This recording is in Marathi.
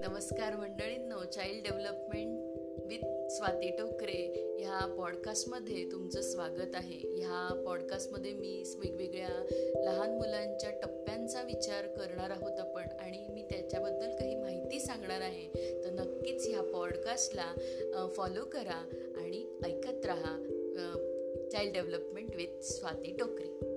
नमस्कार मंडळींनो child development with Swati Tokare ह्या पॉडकास्टमध्ये तुमचं स्वागत आहे. ह्या पॉडकास्टमध्ये मी वेगवेगळ्या लहान मुलांच्या टप्प्यांचा विचार करणार आहोत आपण आणि मी त्याच्याबद्दल काही माहिती सांगणार आहे. तर नक्कीच ह्या पॉडकास्टला फॉलो करा आणि ऐकत राहा चाइल्ड डेव्हलपमेंट विथ स्वाती टोकरे